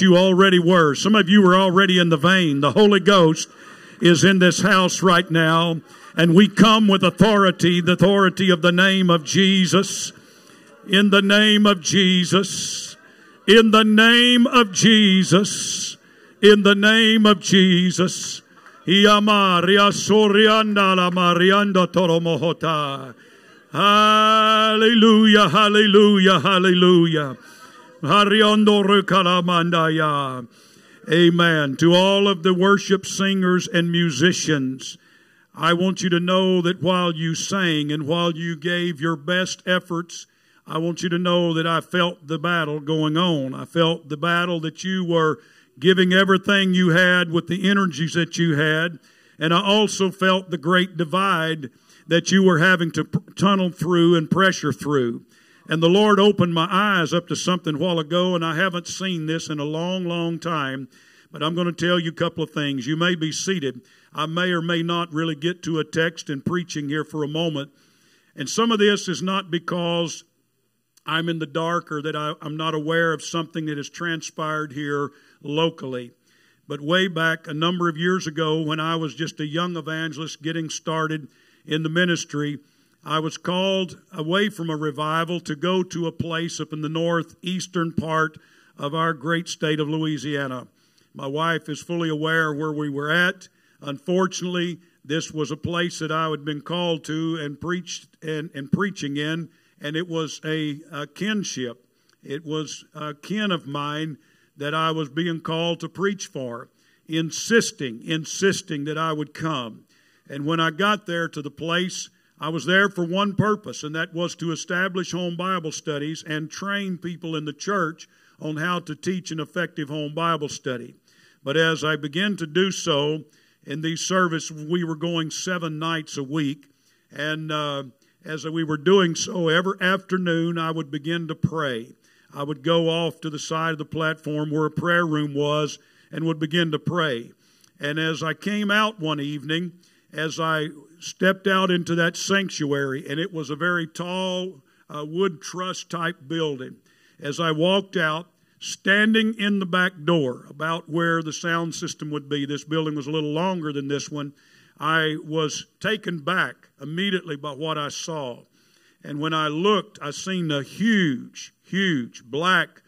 you already were. Some of you were already in the vein. The Holy Ghost is in this house right now, and we come with authority, the authority of the name of Jesus. In the name of Jesus. In the name of Jesus. In the name of Jesus. Hallelujah, hallelujah, hallelujah. Amen. To all of the worship singers and musicians, I want you to know that while you sang and while you gave your best efforts, I want you to know that I felt the battle going on. I felt the battle that you were giving everything you had with the energies that you had. And I also felt the great divide that you were having to tunnel through and pressure through. And the Lord opened my eyes up to something a while ago, and I haven't seen this in a long, long time. But I'm going to tell you a couple of things. You may be seated. I may or may not really get to a text and preaching here for a moment. And some of this is not because I'm in the dark or that I, am not aware of something that has transpired here locally. But way back a number of years ago, when I was just a young evangelist getting started in the ministry, I was called away from a revival to go to a place up in the northeastern part of our great state of Louisiana. My wife is fully aware where we were at. Unfortunately, this was a place that I had been called to and preached and, and preaching in, and it was a, a kinship. It was a kin of mine that I was being called to preach for, insisting, insisting that I would come. And when I got there to the place, I was there for one purpose, and that was to establish home Bible studies and train people in the church on how to teach an effective home Bible study. But as I began to do so in these services, we were going seven nights a week, and uh, as we were doing so, every afternoon I would begin to pray. I would go off to the side of the platform where a prayer room was and would begin to pray. And as I came out one evening, as I stepped out into that sanctuary, and it was a very tall uh, wood truss type building. As I walked out, standing in the back door, about where the sound system would be, this building was a little longer than this one. I was taken back immediately by what I saw. And when I looked, I seen a huge, huge black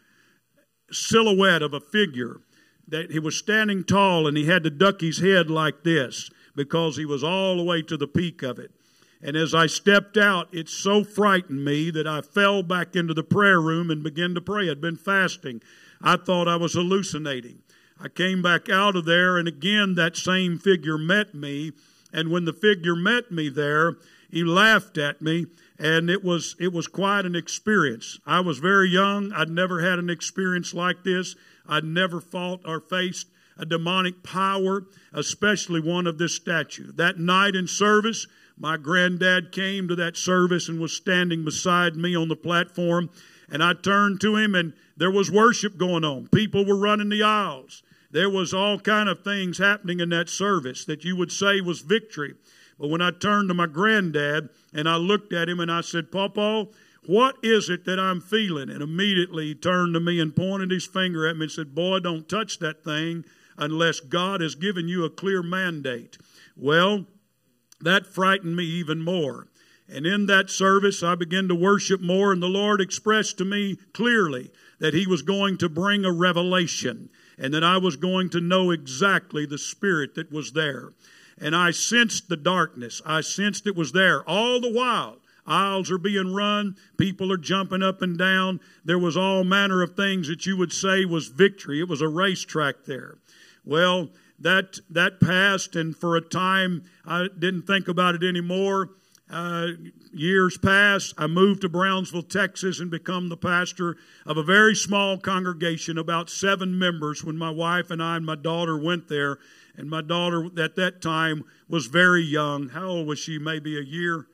silhouette of a figure that he was standing tall and he had to duck his head like this because he was all the way to the peak of it. And as I stepped out, it so frightened me that I fell back into the prayer room and began to pray. I'd been fasting. I thought I was hallucinating. I came back out of there, and again, that same figure met me. And when the figure met me there, he laughed at me, and it was, it was quite an experience. I was very young. I'd never had an experience like this. I'd never fought or faced a demonic power, especially one of this statue. That night in service, my granddad came to that service and was standing beside me on the platform. And I turned to him, and there was worship going on. People were running the aisles. There was all kind of things happening in that service that you would say was victory. But when I turned to my granddad and I looked at him and I said, Papa, what is it that I'm feeling? And immediately he turned to me and pointed his finger at me and said, Boy, don't touch that thing unless God has given you a clear mandate. Well, that frightened me even more. And in that service, I began to worship more, and the Lord expressed to me clearly that He was going to bring a revelation and that I was going to know exactly the Spirit that was there. And I sensed the darkness. I sensed it was there all the while. Aisles are being run. People are jumping up and down. There was all manner of things that you would say was victory. It was a racetrack there. Well, that that passed, and for a time I didn't think about it anymore. Uh, years passed. I moved to Brownsville, Texas, and become the pastor of a very small congregation, about seven members. When my wife and I and my daughter went there, and my daughter at that time was very young. How old was she? Maybe a year,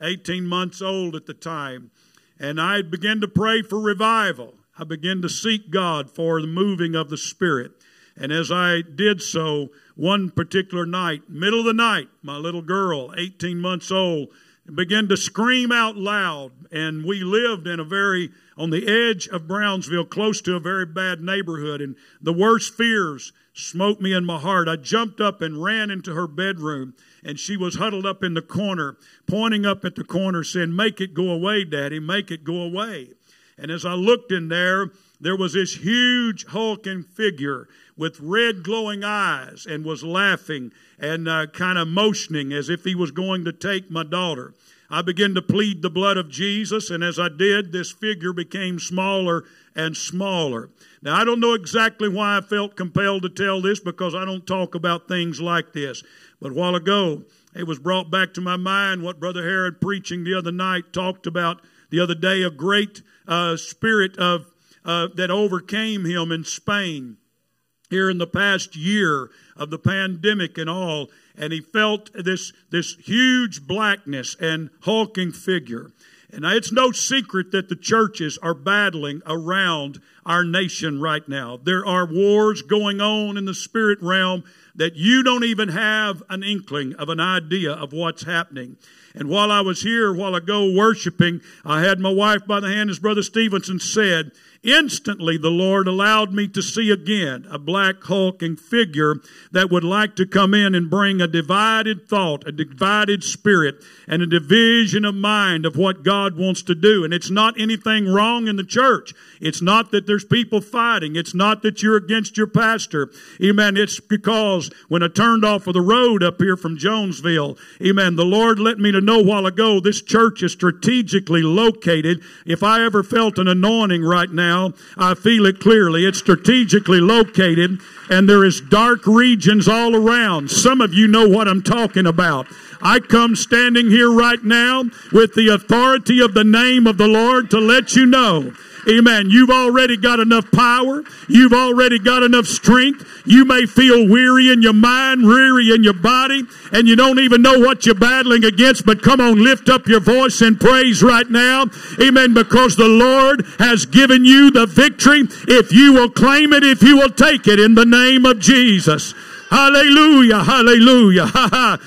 eighteen months old at the time. And I began to pray for revival. I began to seek God for the moving of the Spirit. And as I did so, one particular night, middle of the night, my little girl, 18 months old, began to scream out loud. And we lived in a very, on the edge of Brownsville, close to a very bad neighborhood. And the worst fears smote me in my heart. I jumped up and ran into her bedroom. And she was huddled up in the corner, pointing up at the corner, saying, Make it go away, Daddy, make it go away. And as I looked in there, there was this huge hulking figure with red glowing eyes and was laughing and uh, kind of motioning as if he was going to take my daughter. I began to plead the blood of Jesus, and as I did, this figure became smaller and smaller. Now, I don't know exactly why I felt compelled to tell this because I don't talk about things like this. But a while ago, it was brought back to my mind what Brother Herod preaching the other night talked about the other day a great uh, spirit of uh, that overcame him in Spain here in the past year of the pandemic and all, and he felt this this huge blackness and hulking figure. And it's no secret that the churches are battling around our nation right now. There are wars going on in the spirit realm that you don't even have an inkling of an idea of what's happening. And while I was here, while ago worshiping, I had my wife by the hand, as Brother Stevenson said, Instantly, the Lord allowed me to see again a black hulking figure that would like to come in and bring a divided thought, a divided spirit, and a division of mind of what God wants to do. And it's not anything wrong in the church. It's not that there's people fighting. It's not that you're against your pastor. Amen. It's because when I turned off of the road up here from Jonesville, amen, the Lord let me to know a while ago this church is strategically located. If I ever felt an anointing right now, now. I feel it clearly. It's strategically located and there is dark regions all around. Some of you know what I'm talking about. I come standing here right now with the authority of the name of the Lord to let you know Amen. You've already got enough power. You've already got enough strength. You may feel weary in your mind, weary in your body, and you don't even know what you're battling against, but come on, lift up your voice and praise right now. Amen. Because the Lord has given you the victory. If you will claim it, if you will take it in the name of Jesus. Hallelujah, hallelujah.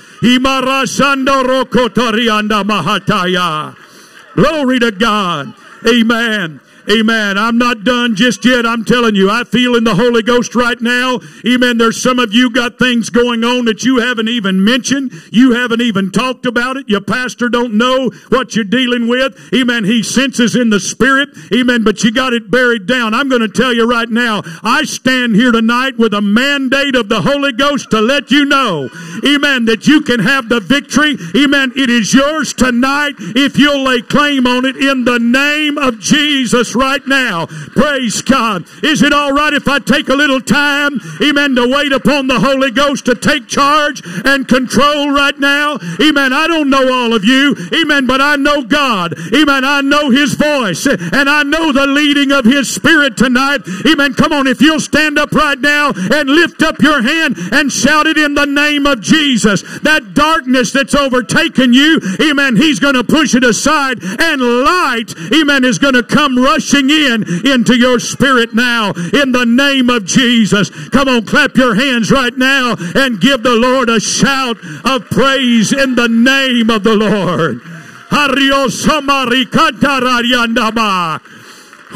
Glory to God. Amen. Amen. I'm not done just yet. I'm telling you, I feel in the Holy Ghost right now. Amen. There's some of you got things going on that you haven't even mentioned. You haven't even talked about it. Your pastor don't know what you're dealing with. Amen. He senses in the spirit. Amen. But you got it buried down. I'm going to tell you right now, I stand here tonight with a mandate of the Holy Ghost to let you know, amen, that you can have the victory. Amen. It is yours tonight if you'll lay claim on it in the name of Jesus right now. Praise God. Is it all right if I take a little time, amen, to wait upon the Holy Ghost to take charge and control right now? Amen. I don't know all of you, amen, but I know God. Amen. I know His voice and I know the leading of His Spirit tonight. Amen. Come on, if you'll stand up right now and lift up your hand and shout it in the name of Jesus. That darkness that's overtaken you, amen, He's going to push it aside and light, amen, is going to come rushing rushing in into your spirit now in the name of Jesus. Come on, clap your hands right now and give the Lord a shout of praise in the name of the Lord.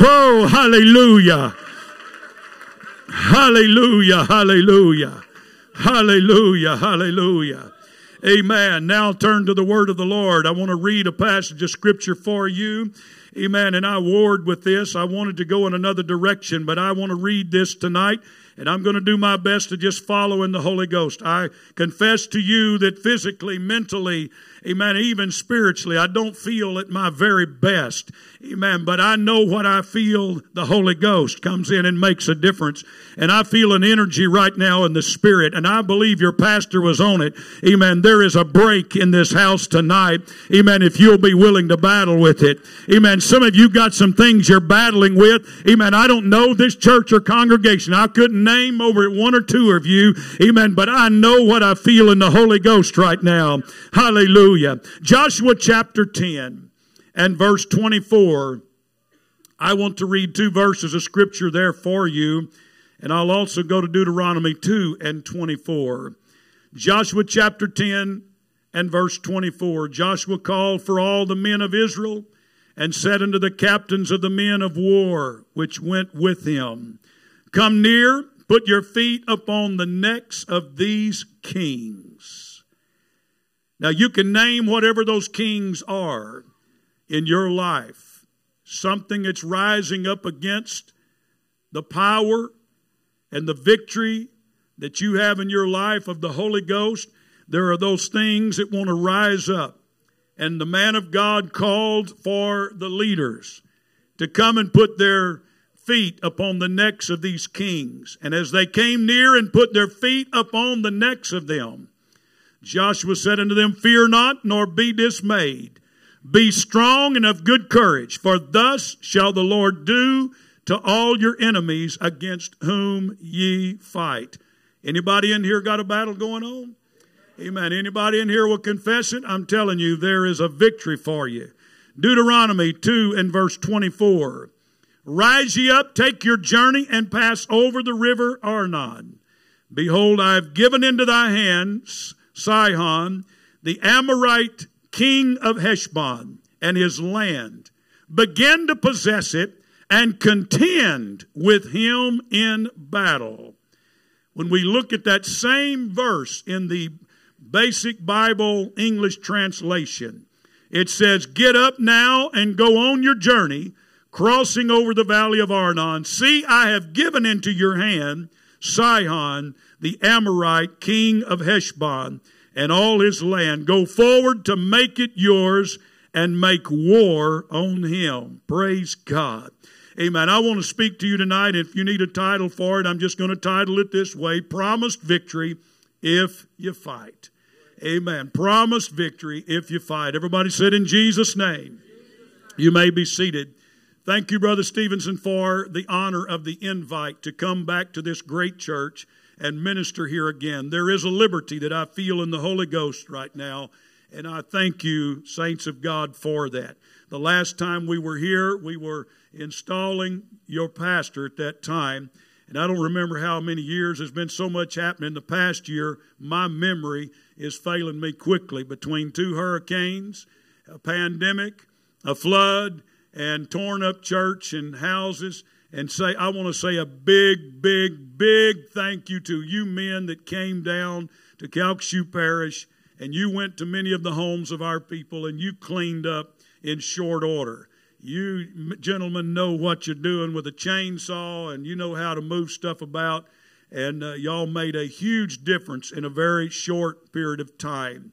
Oh, hallelujah. Hallelujah, hallelujah, hallelujah, hallelujah. Amen. Now turn to the word of the Lord. I want to read a passage of scripture for you Amen. And I warred with this. I wanted to go in another direction, but I want to read this tonight, and I'm going to do my best to just follow in the Holy Ghost. I confess to you that physically, mentally, amen, even spiritually, I don't feel at my very best. Amen. But I know what I feel. The Holy Ghost comes in and makes a difference. And I feel an energy right now in the Spirit. And I believe your pastor was on it. Amen. There is a break in this house tonight. Amen. If you'll be willing to battle with it. Amen. Some of you got some things you're battling with. Amen. I don't know this church or congregation. I couldn't name over one or two of you. Amen. But I know what I feel in the Holy Ghost right now. Hallelujah. Joshua chapter 10 and verse 24. I want to read two verses of scripture there for you, and I'll also go to Deuteronomy 2 and 24. Joshua chapter 10 and verse 24. Joshua called for all the men of Israel and said unto the captains of the men of war which went with him, Come near, put your feet upon the necks of these kings. Now you can name whatever those kings are in your life. Something that's rising up against the power and the victory that you have in your life of the Holy Ghost. There are those things that want to rise up. And the man of God called for the leaders to come and put their feet upon the necks of these kings. And as they came near and put their feet upon the necks of them, Joshua said unto them, Fear not, nor be dismayed. Be strong and of good courage, for thus shall the Lord do to all your enemies against whom ye fight. Anybody in here got a battle going on? Amen. Anybody in here will confess it? I'm telling you, there is a victory for you. Deuteronomy 2 and verse 24. Rise ye up, take your journey, and pass over the river Arnon. Behold, I have given into thy hands Sihon, the Amorite king of Heshbon, and his land. Begin to possess it and contend with him in battle. When we look at that same verse in the basic Bible English translation. It says, Get up now and go on your journey, crossing over the valley of Arnon. See, I have given into your hand Sihon, the Amorite, king of Heshbon, and all his land. Go forward to make it yours and make war on him. Praise God. Amen. I want to speak to you tonight. If you need a title for it, I'm just going to title it this way Promised Victory if you fight. Amen. Promised victory if you fight. Everybody said in Jesus' name. You may be seated. Thank you, Brother Stevenson, for the honor of the invite to come back to this great church and minister here again. There is a liberty that I feel in the Holy Ghost right now, and I thank you, saints of God, for that. The last time we were here, we were installing your pastor at that time. And I don't remember how many years. There's been so much happening in the past year. My memory is failing me quickly between two hurricanes, a pandemic, a flood, and torn up church and houses. And say, I want to say a big, big, big thank you to you men that came down to Calcasieu Parish and you went to many of the homes of our people and you cleaned up in short order. You gentlemen know what you're doing with a chainsaw and you know how to move stuff about and uh, y'all made a huge difference in a very short period of time.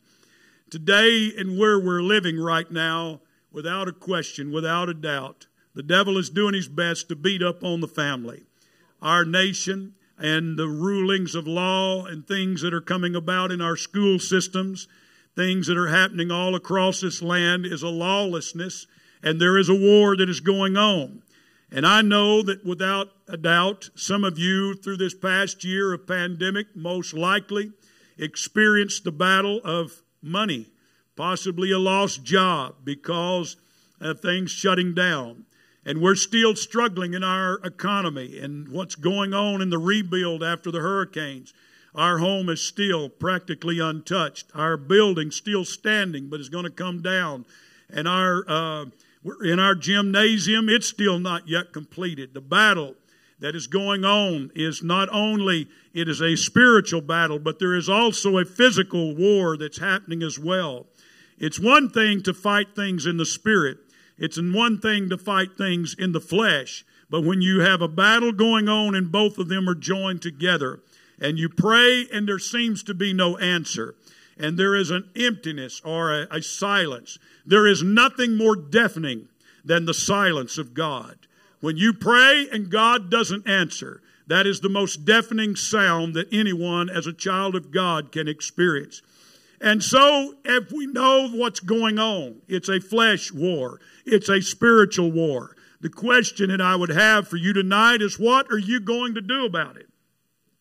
Today, and where we're living right now, without a question, without a doubt, the devil is doing his best to beat up on the family. Our nation and the rulings of law and things that are coming about in our school systems, things that are happening all across this land, is a lawlessness, and there is a war that is going on. And I know that without a doubt, some of you through this past year of pandemic most likely experienced the battle of money, possibly a lost job because of things shutting down. And we're still struggling in our economy and what's going on in the rebuild after the hurricanes. Our home is still practically untouched. Our building still standing, but is going to come down. And our uh, in our gymnasium, it's still not yet completed. The battle that is going on is not only it is a spiritual battle, but there is also a physical war that's happening as well. It's one thing to fight things in the spirit. It's one thing to fight things in the flesh. But when you have a battle going on and both of them are joined together, and you pray and there seems to be no answer, and there is an emptiness or a, a silence. There is nothing more deafening than the silence of God. When you pray and God doesn't answer, that is the most deafening sound that anyone as a child of God can experience. And so, if we know what's going on, it's a flesh war, it's a spiritual war. The question that I would have for you tonight is what are you going to do about it?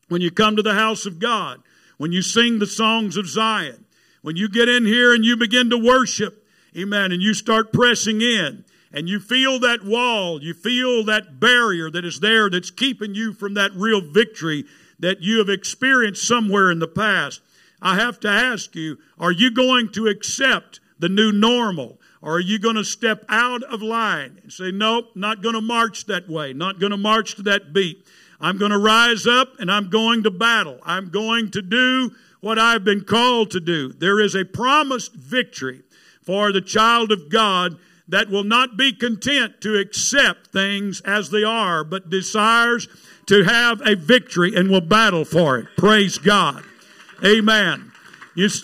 When you come to the house of God, when you sing the songs of Zion, when you get in here and you begin to worship, amen, and you start pressing in, and you feel that wall, you feel that barrier that is there that's keeping you from that real victory that you have experienced somewhere in the past. I have to ask you, are you going to accept the new normal? Or are you going to step out of line and say, nope, not going to march that way, not going to march to that beat? I'm going to rise up and I'm going to battle. I'm going to do what I've been called to do. There is a promised victory for the child of God that will not be content to accept things as they are, but desires to have a victory and will battle for it. Praise God. Amen.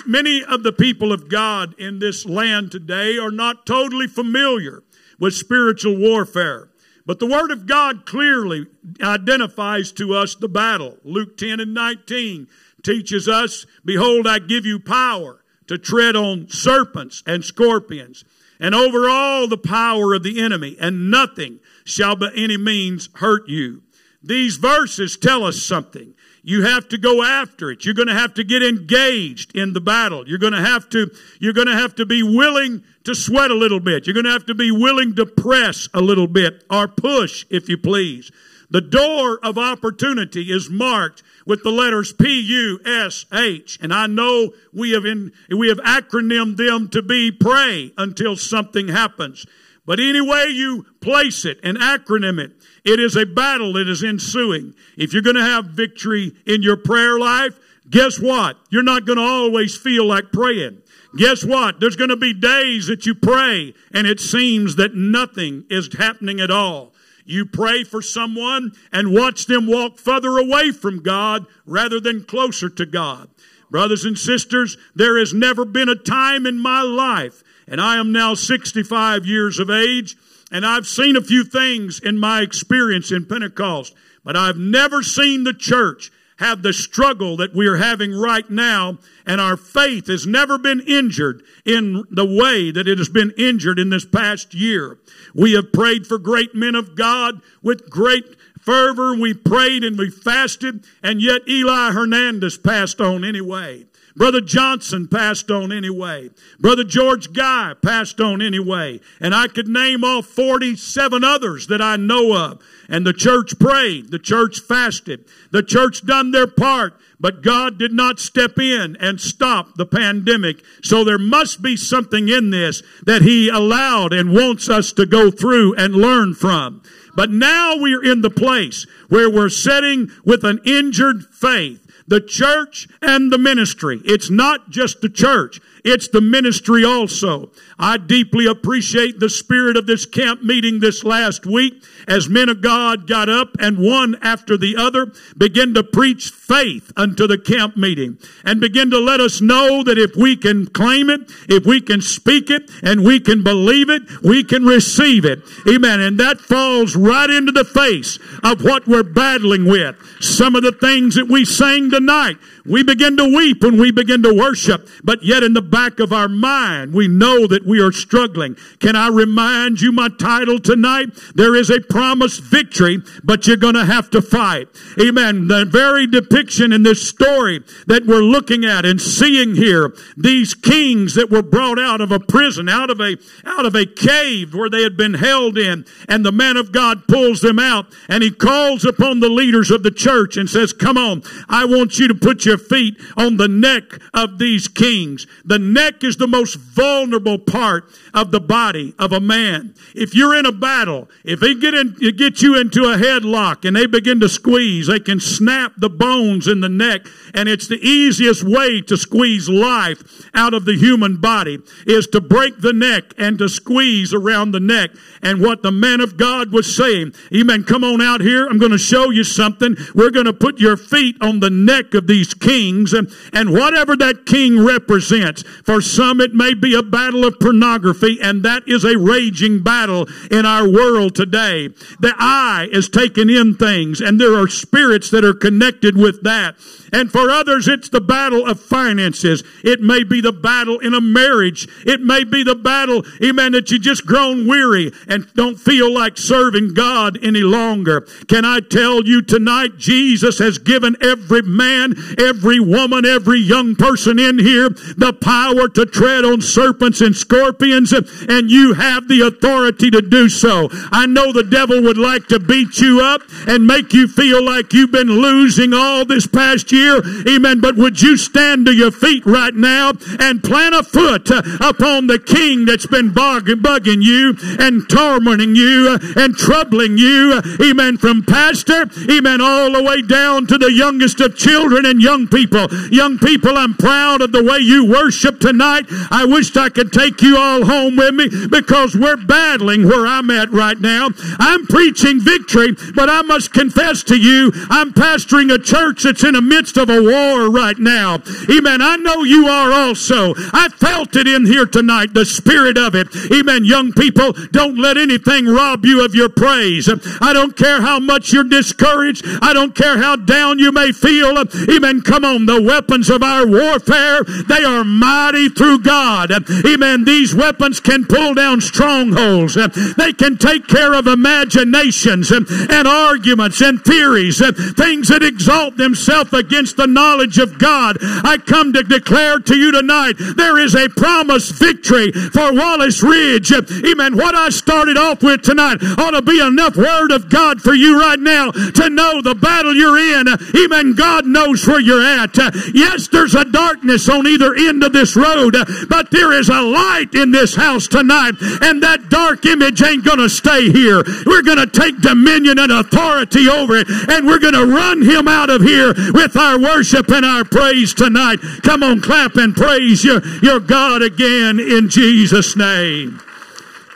Many of the people of God in this land today are not totally familiar with spiritual warfare. But the Word of God clearly identifies to us the battle. Luke 10 and 19 teaches us, Behold, I give you power to tread on serpents and scorpions, and over all the power of the enemy, and nothing shall by any means hurt you. These verses tell us something. You have to go after it. You're going to have to get engaged in the battle. You're going to have to, you're going to have to be willing to sweat a little bit. You're going to have to be willing to press a little bit or push, if you please. The door of opportunity is marked with the letters P U S H, and I know we have in, we have acronymed them to be pray until something happens. But any way you place it and acronym it, it is a battle that is ensuing. If you're going to have victory in your prayer life, guess what? You're not going to always feel like praying. Guess what? There's going to be days that you pray and it seems that nothing is happening at all. You pray for someone and watch them walk further away from God rather than closer to God. Brothers and sisters, there has never been a time in my life and I am now 65 years of age, and I've seen a few things in my experience in Pentecost, but I've never seen the church have the struggle that we are having right now, and our faith has never been injured in the way that it has been injured in this past year. We have prayed for great men of God with great fervor. We prayed and we fasted, and yet Eli Hernandez passed on anyway. Brother Johnson passed on anyway. Brother George Guy passed on anyway. And I could name all 47 others that I know of. And the church prayed. The church fasted. The church done their part. But God did not step in and stop the pandemic. So there must be something in this that He allowed and wants us to go through and learn from. But now we're in the place where we're sitting with an injured faith the church and the ministry. It's not just the church. It's the ministry also. I deeply appreciate the spirit of this camp meeting this last week as men of God got up and one after the other began to preach faith unto the camp meeting and begin to let us know that if we can claim it, if we can speak it, and we can believe it, we can receive it. Amen. And that falls right into the face of what we're battling with. Some of the things that we sang tonight, we begin to weep when we begin to worship, but yet in the back of our mind, we know that we are struggling. Can I remind you my title tonight? There is a promised victory, but you're going to have to fight. Amen. The very depiction in this story that we're looking at and seeing here, these kings that were brought out of a prison, out of a, out of a cave where they had been held in, and the man of God pulls them out and he calls upon the leaders of the church and says, come on, I want you to put your feet on the neck of these kings. The neck is the most vulnerable part of the body of a man. If you're in a battle, if they get in, get you into a headlock and they begin to squeeze, they can snap the bones in the neck. And it's the easiest way to squeeze life out of the human body is to break the neck and to squeeze around the neck. And what the man of God was saying, amen, come on out here. I'm going to show you something. We're going to put your feet on the neck of these kings and, and whatever that king represents. For some, it may be a battle of pornography and that is a raging battle in our world today. The eye is taking in things and there are spirits that are connected with that. And for others, it's the battle of finances. It may be the battle in a marriage. It may be the battle, amen, that you just grown weary and don't feel like serving God any longer. Can I tell you tonight, Jesus has given every man, every woman, every young person in here the power to tread on serpents and scorpions, and you have the authority to do so. I know the devil would like to beat you up and make you feel like you've been losing all this past year. Amen. But would you stand to your feet right now and plant a foot upon the king that's been bugging you and tormenting you and troubling you? Amen. From pastor, amen, all the way down to the youngest of children and young people. Young people, I'm proud of the way you worship tonight. I wished I could take you all home with me because we're battling where I'm at right now. I'm preaching victory, but I must confess to you, I'm pastoring a church that's in the midst of a war right now. Amen. I know you are also. I felt it in here tonight, the spirit of it. Amen. Young people, don't let anything rob you of your praise. I don't care how much you're discouraged. I don't care how down you may feel. Amen. Come on. The weapons of our warfare, they are mighty through God. Amen. These weapons can pull down strongholds. They can take care of imaginations and arguments and theories, things that exalt themselves against the knowledge of God. I come to declare to you tonight there is a promised victory for Wallace Ridge. Amen. What I started off with tonight ought to be enough word of God for you right now to know the battle you're in. Amen. God knows where you're at. Yes, there's a darkness on either end of this road, but there is a light in this house tonight, and that dark image ain't going to stay here. We're going to take dominion and authority over it, and we're going to run him out of here with our worship and our praise tonight. Come on, clap and praise your, your God again in Jesus' name.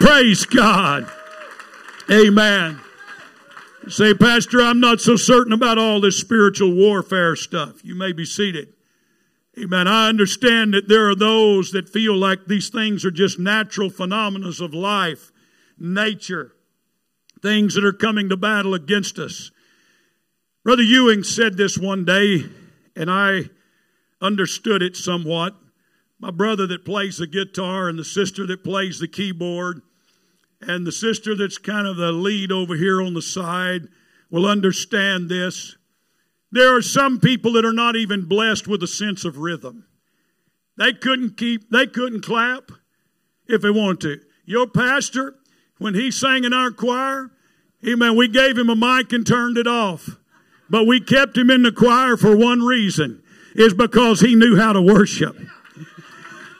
Praise God. Amen. Say, Pastor, I'm not so certain about all this spiritual warfare stuff. You may be seated. Amen. I understand that there are those that feel like these things are just natural phenomena of life, nature, things that are coming to battle against us. Brother Ewing said this one day, and I understood it somewhat. My brother that plays the guitar and the sister that plays the keyboard and the sister that's kind of the lead over here on the side will understand this. There are some people that are not even blessed with a sense of rhythm. They couldn't keep, they couldn't clap if they wanted to. Your pastor, when he sang in our choir, amen, we gave him a mic and turned it off. But we kept him in the choir for one reason, is because he knew how to worship.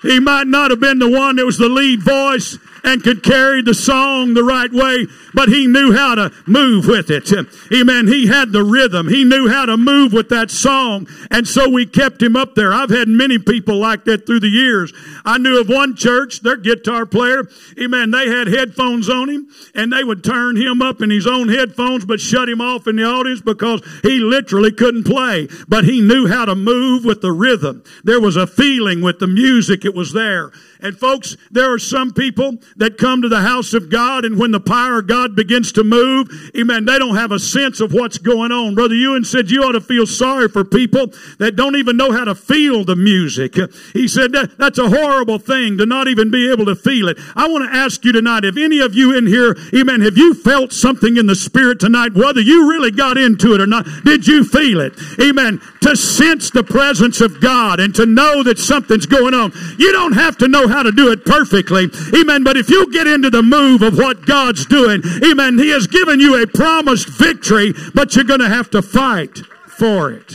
He might not have been the one that was the lead voice, and could carry the song the right way, but he knew how to move with it. Amen. He had the rhythm. He knew how to move with that song. And so we kept him up there. I've had many people like that through the years. I knew of one church, their guitar player, amen, they had headphones on him and they would turn him up in his own headphones but shut him off in the audience because he literally couldn't play. But he knew how to move with the rhythm. There was a feeling with the music. It was there. And folks, there are some people that come to the house of God and when the power of God begins to move, amen, they don't have a sense of what's going on. Brother Ewan said you ought to feel sorry for people that don't even know how to feel the music. He said that, that's a horrible thing to not even be able to feel it. I want to ask you tonight, if any of you in here, amen, have you felt something in the spirit tonight, whether you really got into it or not? Did you feel it? Amen. To sense the presence of God and to know that something's going on. You don't have to know how to do it perfectly. Amen. But if you get into the move of what God's doing, amen, He has given you a promised victory, but you're going to have to fight for it.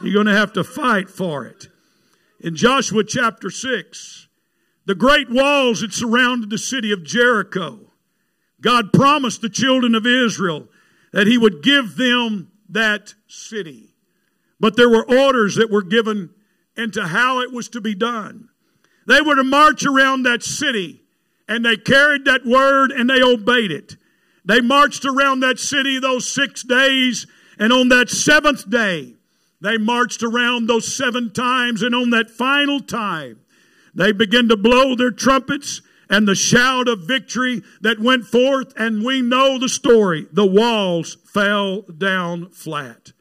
You're going to have to fight for it. In Joshua chapter 6, the great walls that surrounded the city of Jericho, God promised the children of Israel that He would give them that city. But there were orders that were given into how it was to be done. They were to march around that city and they carried that word and they obeyed it. They marched around that city those six days and on that seventh day, they marched around those seven times and on that final time, they began to blow their trumpets and the shout of victory that went forth and we know the story. The walls fell down flat.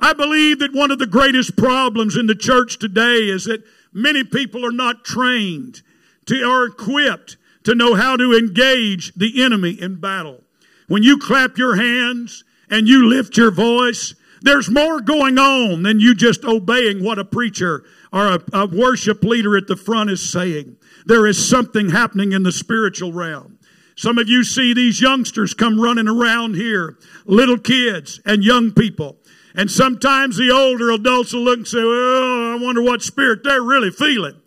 I believe that one of the greatest problems in the church today is that Many people are not trained to, or equipped to know how to engage the enemy in battle. When you clap your hands and you lift your voice, There's more going on than you just obeying what a preacher or a, a worship leader at the front is saying. There is something happening in the spiritual realm. Some of you see these youngsters come running around here, little kids and young people. And sometimes the older adults will look and say, Oh, I wonder what spirit they're really feeling.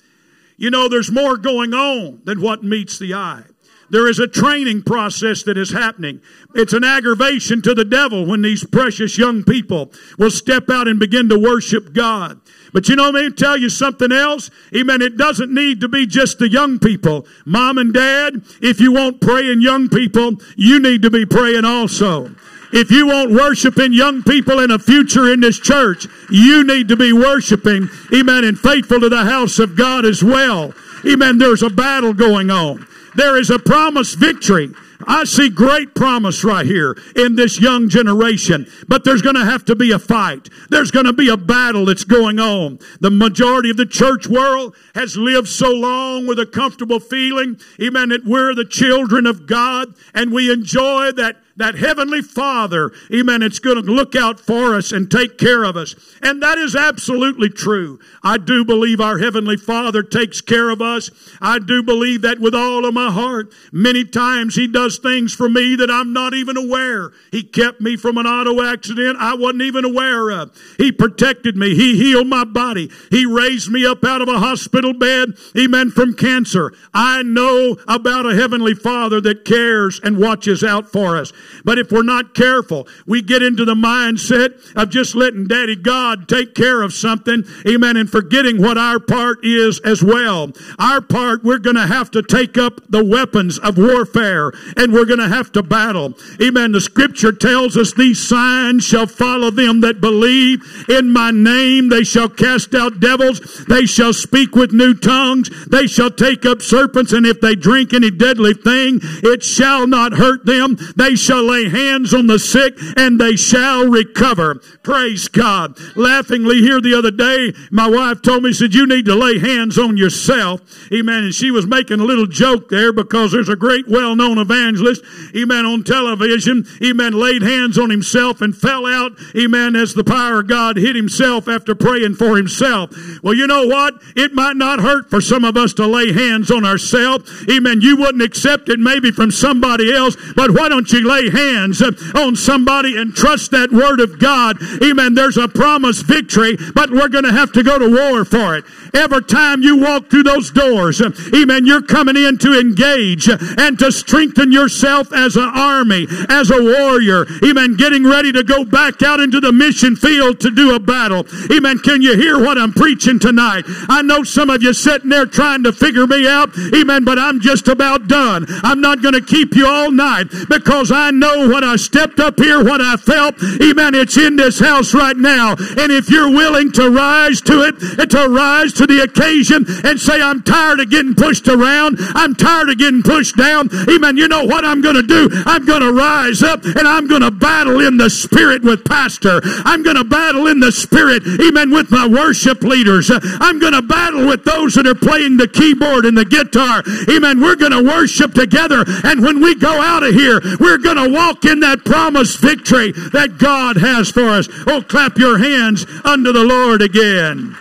You know, there's more going on than what meets the eye. There is a training process that is happening. It's an aggravation to the devil when these precious young people will step out and begin to worship God. But you know, me tell you something else. Amen. It doesn't need to be just the young people. Mom and dad, if you want praying young people, you need to be praying also. If you want worshiping young people in a future in this church, you need to be worshiping, amen, and faithful to the house of God as well. Amen. There's a battle going on. There is a promised victory. I see great promise right here in this young generation, but there's going to have to be a fight. There's going to be a battle that's going on. The majority of the church world has lived so long with a comfortable feeling, amen, that we're the children of God and we enjoy that that Heavenly Father, amen, it's going to look out for us and take care of us. And that is absolutely true. I do believe our Heavenly Father takes care of us. I do believe that with all of my heart. Many times He does things for me that I'm not even aware. He kept me from an auto accident I wasn't even aware of. He protected me. He healed my body. He raised me up out of a hospital bed, amen, from cancer. I know about a Heavenly Father that cares and watches out for us. But if we're not careful, we get into the mindset of just letting Daddy God take care of something, amen, and forgetting what our part is as well. Our part, we're going to have to take up the weapons of warfare and we're going to have to battle. Amen. The scripture tells us these signs shall follow them that believe in my name. They shall cast out devils. They shall speak with new tongues. They shall take up serpents. And if they drink any deadly thing, it shall not hurt them. They shall shall lay hands on the sick and they shall recover. Praise God. Laughingly here the other day, my wife told me, said, you need to lay hands on yourself. Amen. And she was making a little joke there because there's a great well-known evangelist, amen, on television, amen, laid hands on himself and fell out, amen, as the power of God hit himself after praying for himself. Well, you know what? It might not hurt for some of us to lay hands on ourselves. Amen. You wouldn't accept it maybe from somebody else, but why don't you lay lay hands on somebody and trust that word of God. Amen. There's a promised victory, but we're going to have to go to war for it. Every time you walk through those doors, amen, you're coming in to engage and to strengthen yourself as an army, as a warrior. Amen. Getting ready to go back out into the mission field to do a battle. Amen. Can you hear what I'm preaching tonight? I know some of you sitting there trying to figure me out. Amen. But I'm just about done. I'm not going to keep you all night because I know what I stepped up here, what I felt. Amen. It's in this house right now. And if you're willing to rise to it, and to rise to the occasion and say, I'm tired of getting pushed around. I'm tired of getting pushed down. Amen. You know what I'm going to do? I'm going to rise up and I'm going to battle in the spirit with pastor. I'm going to battle in the spirit. Amen. With my worship leaders. I'm going to battle with those that are playing the keyboard and the guitar. Amen. We're going to worship together. And when we go out of here, we're going to to walk in that promised victory that God has for us. Oh, clap your hands unto the Lord again.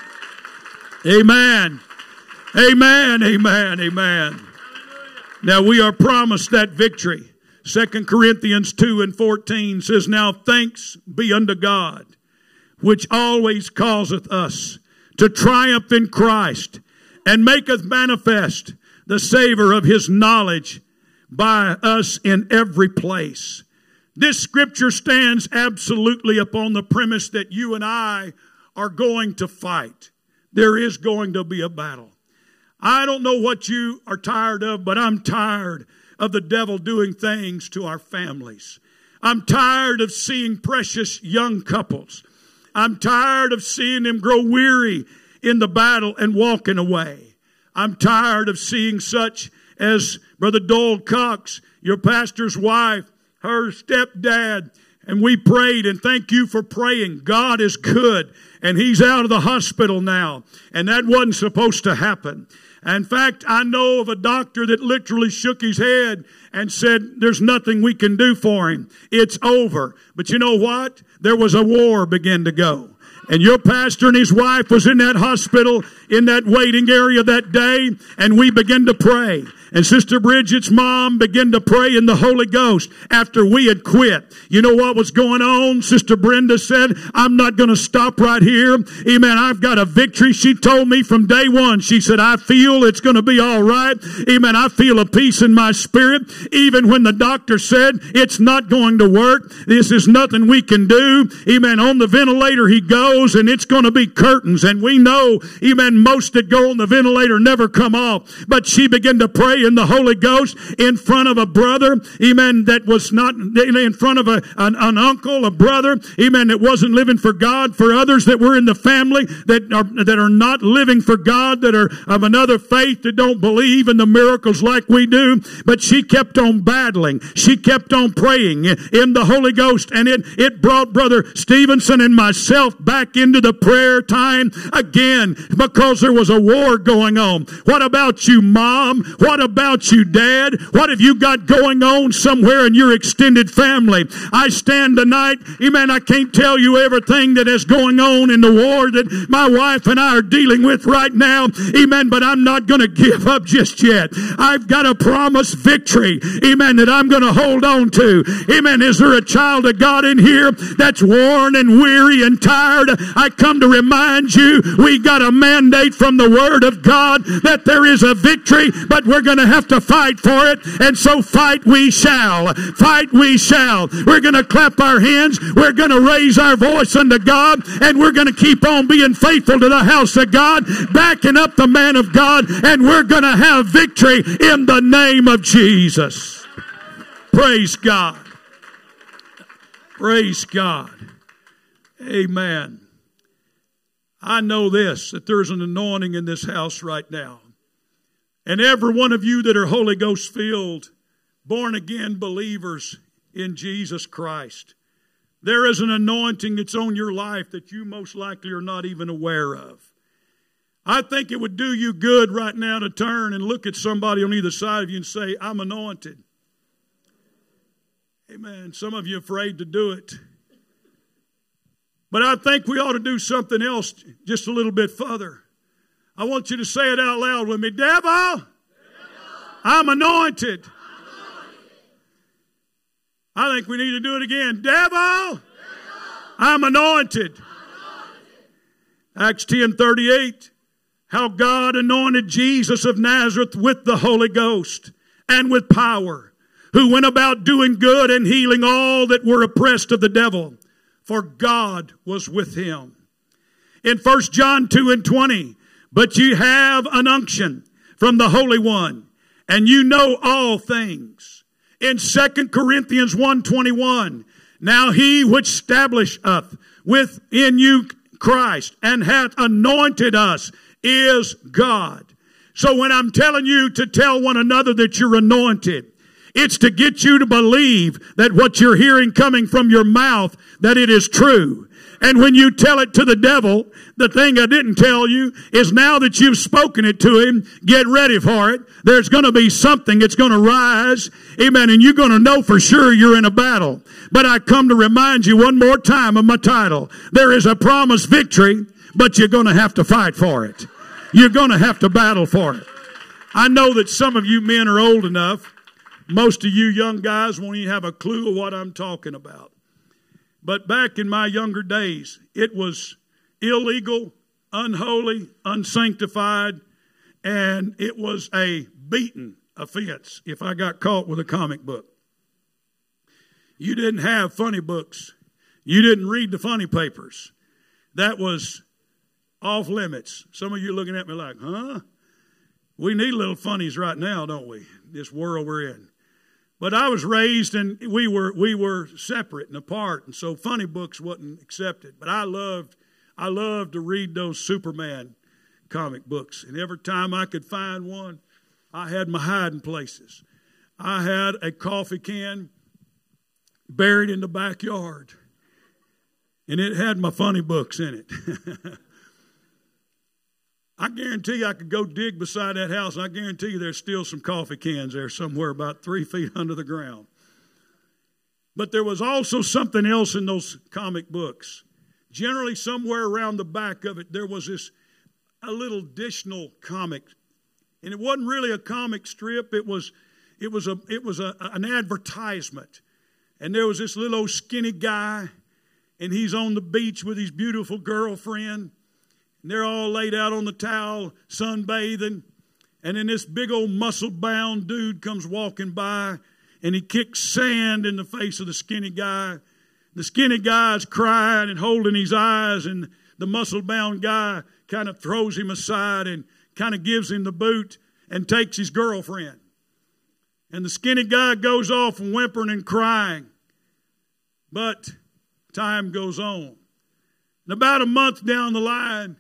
Amen. Amen. Amen. Amen. Now we are promised that victory. Second Corinthians 2 and 14 says, Now thanks be unto God, which always causeth us to triumph in Christ and maketh manifest the savor of his knowledge by us in every place. This scripture stands absolutely upon the premise that you and I are going to fight. There is going to be a battle. I don't know what you are tired of, but I'm tired of the devil doing things to our families. I'm tired of seeing precious young couples. I'm tired of seeing them grow weary in the battle and walking away. I'm tired of seeing such as Brother Doyle Cox, your pastor's wife, her stepdad, and we prayed and thank you for praying. God is good and he's out of the hospital now. And that wasn't supposed to happen. In fact, I know of a doctor that literally shook his head and said, there's nothing we can do for him. It's over. But you know what? There was a war begin to go. And your pastor and his wife was in that hospital in that waiting area that day and we began to pray. And Sister Bridget's mom began to pray in the Holy Ghost after we had quit. You know what was going on? Sister Brenda said, I'm not going to stop right here. Amen. I've got a victory. She told me from day one, she said, I feel it's going to be all right. Amen. I feel a peace in my spirit. Even when the doctor said it's not going to work, this is nothing we can do. Amen. On the ventilator he goes and it's going to be curtains. And we know, amen, most that go on the ventilator never come off. But she began to pray in the Holy Ghost in front of a brother, amen, that was not in front of a, an, an uncle, a brother, amen, that wasn't living for God, for others that were in the family that are, that are not living for God, that are of another faith, that don't believe in the miracles like we do. But she kept on battling. She kept on praying in the Holy Ghost, and it, it brought Brother Stevenson and myself back into the prayer time again because there was a war going on. What about you, Mom? What about about you, Dad? What have you got going on somewhere in your extended family? I stand tonight, eh, amen. I can't tell you everything that is going on in the war that my wife and I are dealing with right now, eh, amen. But I'm not going to give up just yet. I've got a promised victory, eh, amen, that I'm going to hold on to, amen. Is there a child of God in here that's worn and weary and tired? I come to remind you, we got a mandate from the Word of God that there is a victory, but we're going to have to fight for it. And so fight we shall. Fight we shall. We're going to clap our hands. We're going to raise our voice unto God. And we're going to keep on being faithful to the house of God, backing up the man of God. And we're going to have victory in the name of Jesus. Praise God. Praise God. Amen. I know this, that there's an anointing in this house right now. And every one of you that are Holy Ghost filled, born again believers in Jesus Christ, there is an anointing that's on your life that you most likely are not even aware of. I think it would do you good right now to turn and look at somebody on either side of you and say, I'm anointed. Amen. Some of you are afraid to do it. But I think we ought to do something else just a little bit further. I want you to say it out loud with me. Devil, Devil I'm, anointed. I think we need to do it again. Devil, Devil I'm, anointed. Anointed. Acts 10 38. How God anointed Jesus of Nazareth with the Holy Ghost and with power, who went about doing good and healing all that were oppressed of the devil, for God was with him. In 1 John 2 and 20, but you have an unction from the Holy One, and you know all things. In 2 Corinthians 1.21, now he which establisheth within you Christ and hath anointed us is God. So when I'm telling you to tell one another that you're anointed, it's to get you to believe that what you're hearing coming from your mouth, that it is true. And when you tell it to the devil, the thing I didn't tell you is now that you've spoken it to him, get ready for it. There's going to be something that's going to rise. Amen. And you're going to know for sure you're in a battle. But I come to remind you one more time of my title. There is a promised victory, but you're going to have to fight for it. You're going to have to battle for it. I know that some of you men are old enough. Most of you young guys won't even have a clue of what I'm talking about. But back in my younger days, it was illegal, unholy, unsanctified, and it was a beaten offense if I got caught with a comic book. You didn't have funny books. You didn't read the funny papers. That was off limits. Some of you looking at me like, huh? We need little funnies right now, don't we? This world we're in. But I was raised and we were we were separate and apart, and so funny books wasn't accepted. But I loved I loved to read those Superman comic books, and every time I could find one, I had my hiding places. I had a coffee can buried in the backyard. And it had my funny books in it. I guarantee you I could go dig beside that house, and I guarantee you there's still some coffee cans there somewhere about three feet under the ground. But there was also something else in those comic books. Generally, somewhere around the back of it, there was this a little additional comic, and it wasn't really a comic strip. It was, it was a, it was a, an advertisement, and there was this little old skinny guy, and he's on the beach with his beautiful girlfriend, and they're all laid out on the towel, sunbathing, and then this big old muscle bound dude comes walking by, and he kicks sand in the face of the skinny guy. The skinny guy's crying and holding his eyes, and the muscle bound guy kind of throws him aside and kind of gives him the boot and takes his girlfriend. And the skinny guy goes off whimpering and crying. But time goes on. And about a month down the line,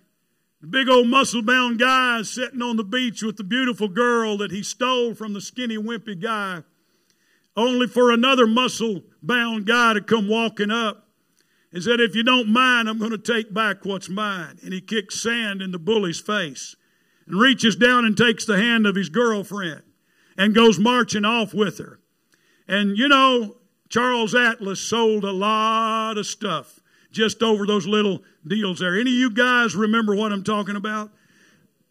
big old muscle bound guy is sitting on the beach with the beautiful girl that he stole from the skinny, wimpy guy only for another muscle bound guy to come walking up and said, If you don't mind, I'm going to take back what's mine. And he kicks sand in the bully's face and reaches down and takes the hand of his girlfriend and goes marching off with her. And you know, Charles Atlas sold a lot of stuff just over those little deals there. Any of you guys remember what I'm talking about?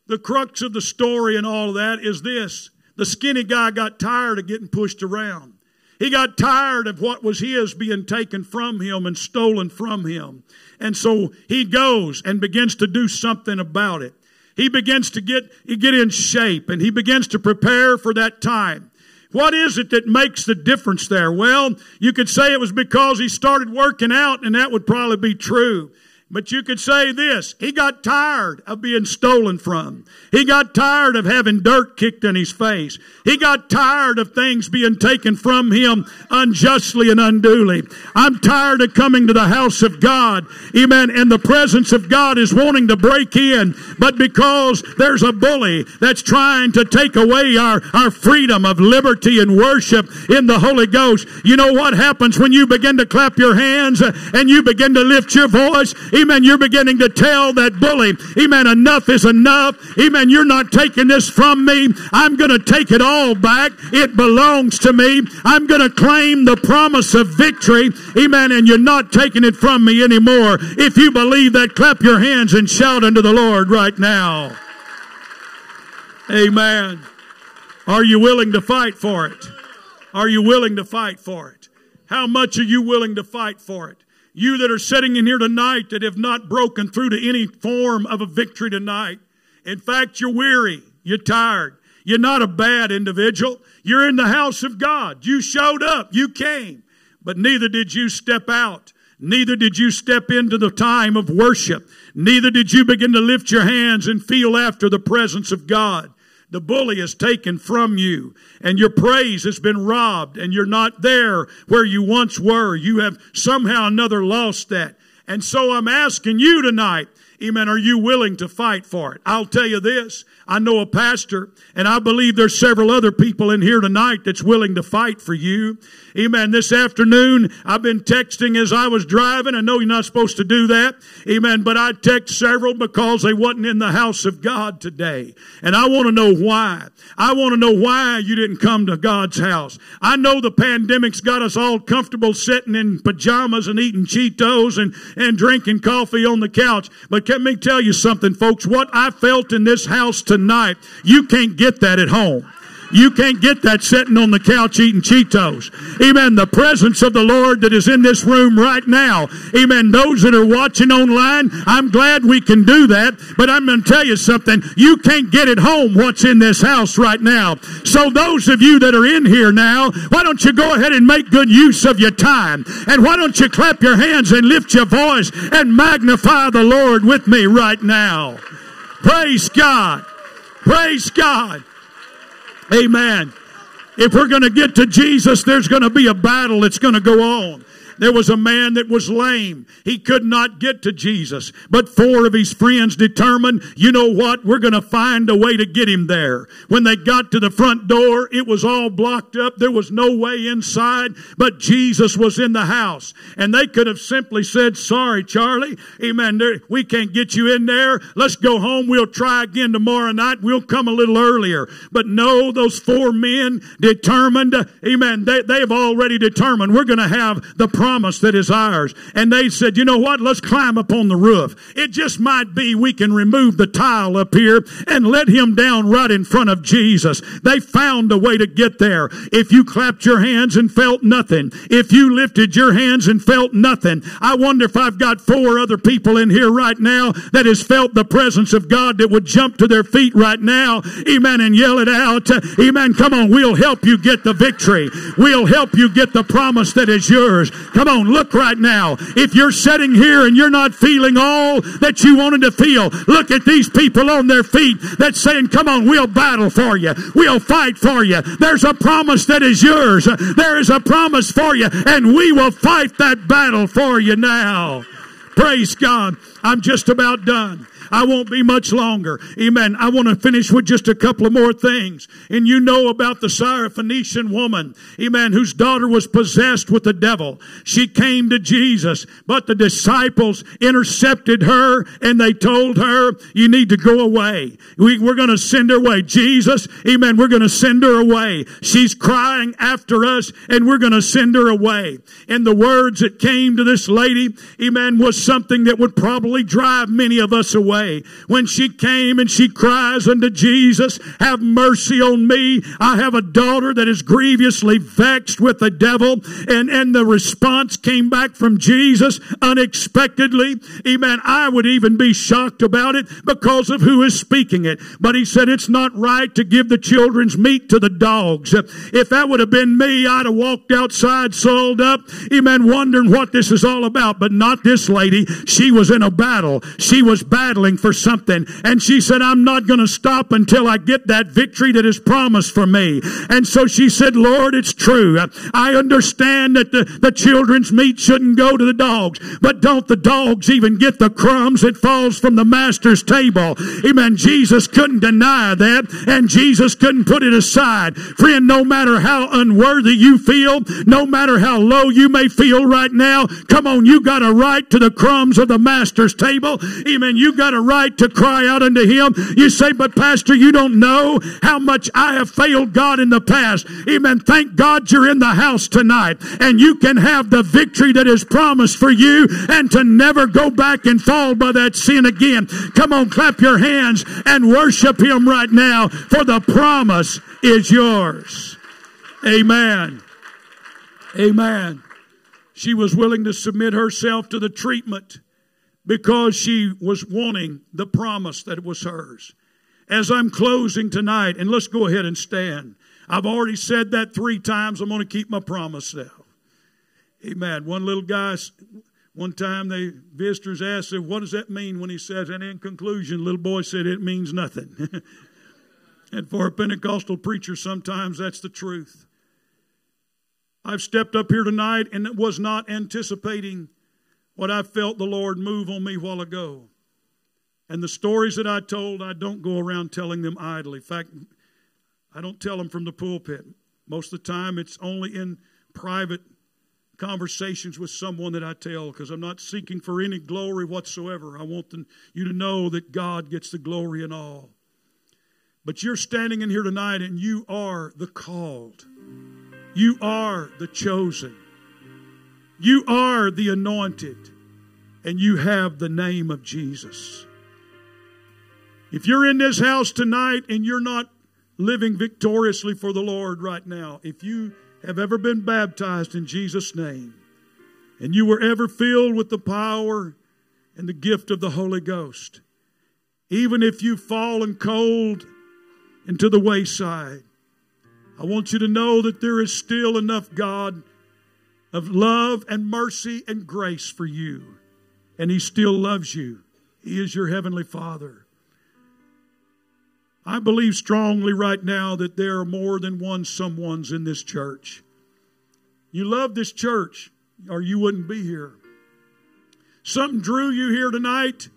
The crux of the story and all of that is this the skinny guy got tired of getting pushed around. He got tired of what was his being taken from him and stolen from him. And so he goes and begins to do something about it. He begins to get, get in shape and he begins to prepare for that time. What is it that makes the difference there? Well, you could say it was because he started working out and that would probably be true. But you could say this, he got tired of being stolen from. He got tired of having dirt kicked in his face. He got tired of things being taken from him unjustly and unduly. I'm tired of coming to the house of God. Amen. And the presence of God is wanting to break in. But because there's a bully that's trying to take away our, our freedom of liberty and worship in the Holy Ghost, you know what happens when you begin to clap your hands and you begin to lift your voice? Amen. You're beginning to tell that bully, Amen, enough is enough. Amen. You're not taking this from me. I'm going to take it all back. It belongs to me. I'm going to claim the promise of victory. Amen. And you're not taking it from me anymore. If you believe that, clap your hands and shout unto the Lord right now. Amen. Are you willing to fight for it? Are you willing to fight for it? How much are you willing to fight for it? You that are sitting in here tonight that have not broken through to any form of a victory tonight. In fact, you're weary. You're tired. You're not a bad individual. You're in the house of God. You showed up. You came. But neither did you step out. Neither did you step into the time of worship. Neither did you begin to lift your hands and feel after the presence of God. The bully is taken from you and your praise has been robbed and you're not there where you once were. You have somehow another lost that. And so I'm asking you tonight, amen, are you willing to fight for it? I'll tell you this. I know a pastor, and I believe there's several other people in here tonight that's willing to fight for you. Amen. This afternoon, I've been texting as I was driving. I know you're not supposed to do that. Amen. But I text several because they wasn't in the house of God today. And I want to know why. I want to know why you didn't come to God's house. I know the pandemic's got us all comfortable sitting in pajamas and eating Cheetos and, and drinking coffee on the couch. But let me tell you something, folks. What I felt in this house tonight you can't get that at home. You can't get that sitting on the couch eating Cheetos. Amen. The presence of the Lord that is in this room right now. Amen. Those that are watching online, I'm glad we can do that. But I'm going to tell you something. You can't get at home what's in this house right now. So those of you that are in here now, why don't you go ahead and make good use of your time? And why don't you clap your hands and lift your voice and magnify the Lord with me right now? Praise God. Praise God. Amen. If we're going to get to Jesus, there's going to be a battle that's going to go on. There was a man that was lame. He could not get to Jesus. But four of his friends determined, you know what? We're going to find a way to get him there. When they got to the front door, it was all blocked up. There was no way inside, but Jesus was in the house. And they could have simply said, sorry, Charlie. Amen. We can't get you in there. Let's go home. We'll try again tomorrow night. We'll come a little earlier. But no, those four men determined, amen. They, they've already determined we're going to have the promise that is ours. And they said, you know what? Let's climb up on the roof. It just might be we can remove the tile up here and let him down right in front of Jesus. They found a way to get there. If you clapped your hands and felt nothing, if you lifted your hands and felt nothing, I wonder if I've got four other people in here right now that has felt the presence of God that would jump to their feet right now, amen, and yell it out. Amen. Come on, we'll help you get the victory. We'll help you get the promise that is yours. Come on, look right now. If you're sitting here and you're not feeling all that you wanted to feel, look at these people on their feet that's saying, Come on, we'll battle for you. We'll fight for you. There's a promise that is yours. There is a promise for you, and we will fight that battle for you now. Praise God. I'm just about done. I won't be much longer. Amen. I want to finish with just a couple of more things. And you know about the Syrophoenician woman, amen, whose daughter was possessed with the devil. She came to Jesus, but the disciples intercepted her and they told her, you need to go away. We, are going to send her away. Jesus, amen, we're going to send her away. She's crying after us and we're going to send her away. And the words that came to this lady, amen, was something that would probably drive many of us away way. When she came and she cries unto Jesus, have mercy on me. I have a daughter that is grievously vexed with the devil. And, and the response came back from Jesus unexpectedly. Amen. I would even be shocked about it because of who is speaking it. But he said it's not right to give the children's meat to the dogs. If that would have been me, I'd have walked outside, sold up, amen, wondering what this is all about. But not this lady. She was in a battle. She was battling for something. And she said, I'm not going to stop until I get that victory that is promised for me. And so she said, Lord, it's true. I understand that the, the children's meat shouldn't go to the dogs, but don't the dogs even get the crumbs that falls from the master's table? Amen. Jesus couldn't deny that and Jesus couldn't put it aside. Friend, no matter how unworthy you feel, no matter how low you may feel right now, come on, you got a right to the crumbs of the master's table. Amen. You got a a right to cry out unto Him. You say, but Pastor, you don't know how much I have failed God in the past. Amen. Thank God you're in the house tonight and you can have the victory that is promised for you and to never go back and fall by that sin again. Come on, clap your hands and worship Him right now for the promise is yours. Amen. Amen. She was willing to submit herself to the treatment because she was wanting the promise that it was hers. As I'm closing tonight, and let's go ahead and stand. I've already said that three times. I'm going to keep my promise now. Amen. One little guy, one time the visitors asked him, What does that mean when he says, and in conclusion, little boy said, It means nothing. and for a Pentecostal preacher, sometimes that's the truth. I've stepped up here tonight and was not anticipating what I felt the Lord move on me while ago. And the stories that I told, I don't go around telling them idly. In fact, I don't tell them from the pulpit. Most of the time, it's only in private conversations with someone that I tell because I'm not seeking for any glory whatsoever. I want them, you to know that God gets the glory in all. But you're standing in here tonight and you are the called, you are the chosen. You are the anointed, and you have the name of Jesus. If you're in this house tonight and you're not living victoriously for the Lord right now, if you have ever been baptized in Jesus' name, and you were ever filled with the power and the gift of the Holy Ghost, even if you've fallen cold into the wayside, I want you to know that there is still enough God of love and mercy and grace for you. And He still loves you. He is your Heavenly Father. I believe strongly right now that there are more than one someone's in this church. You love this church. or you wouldn't be here. Something drew you here tonight,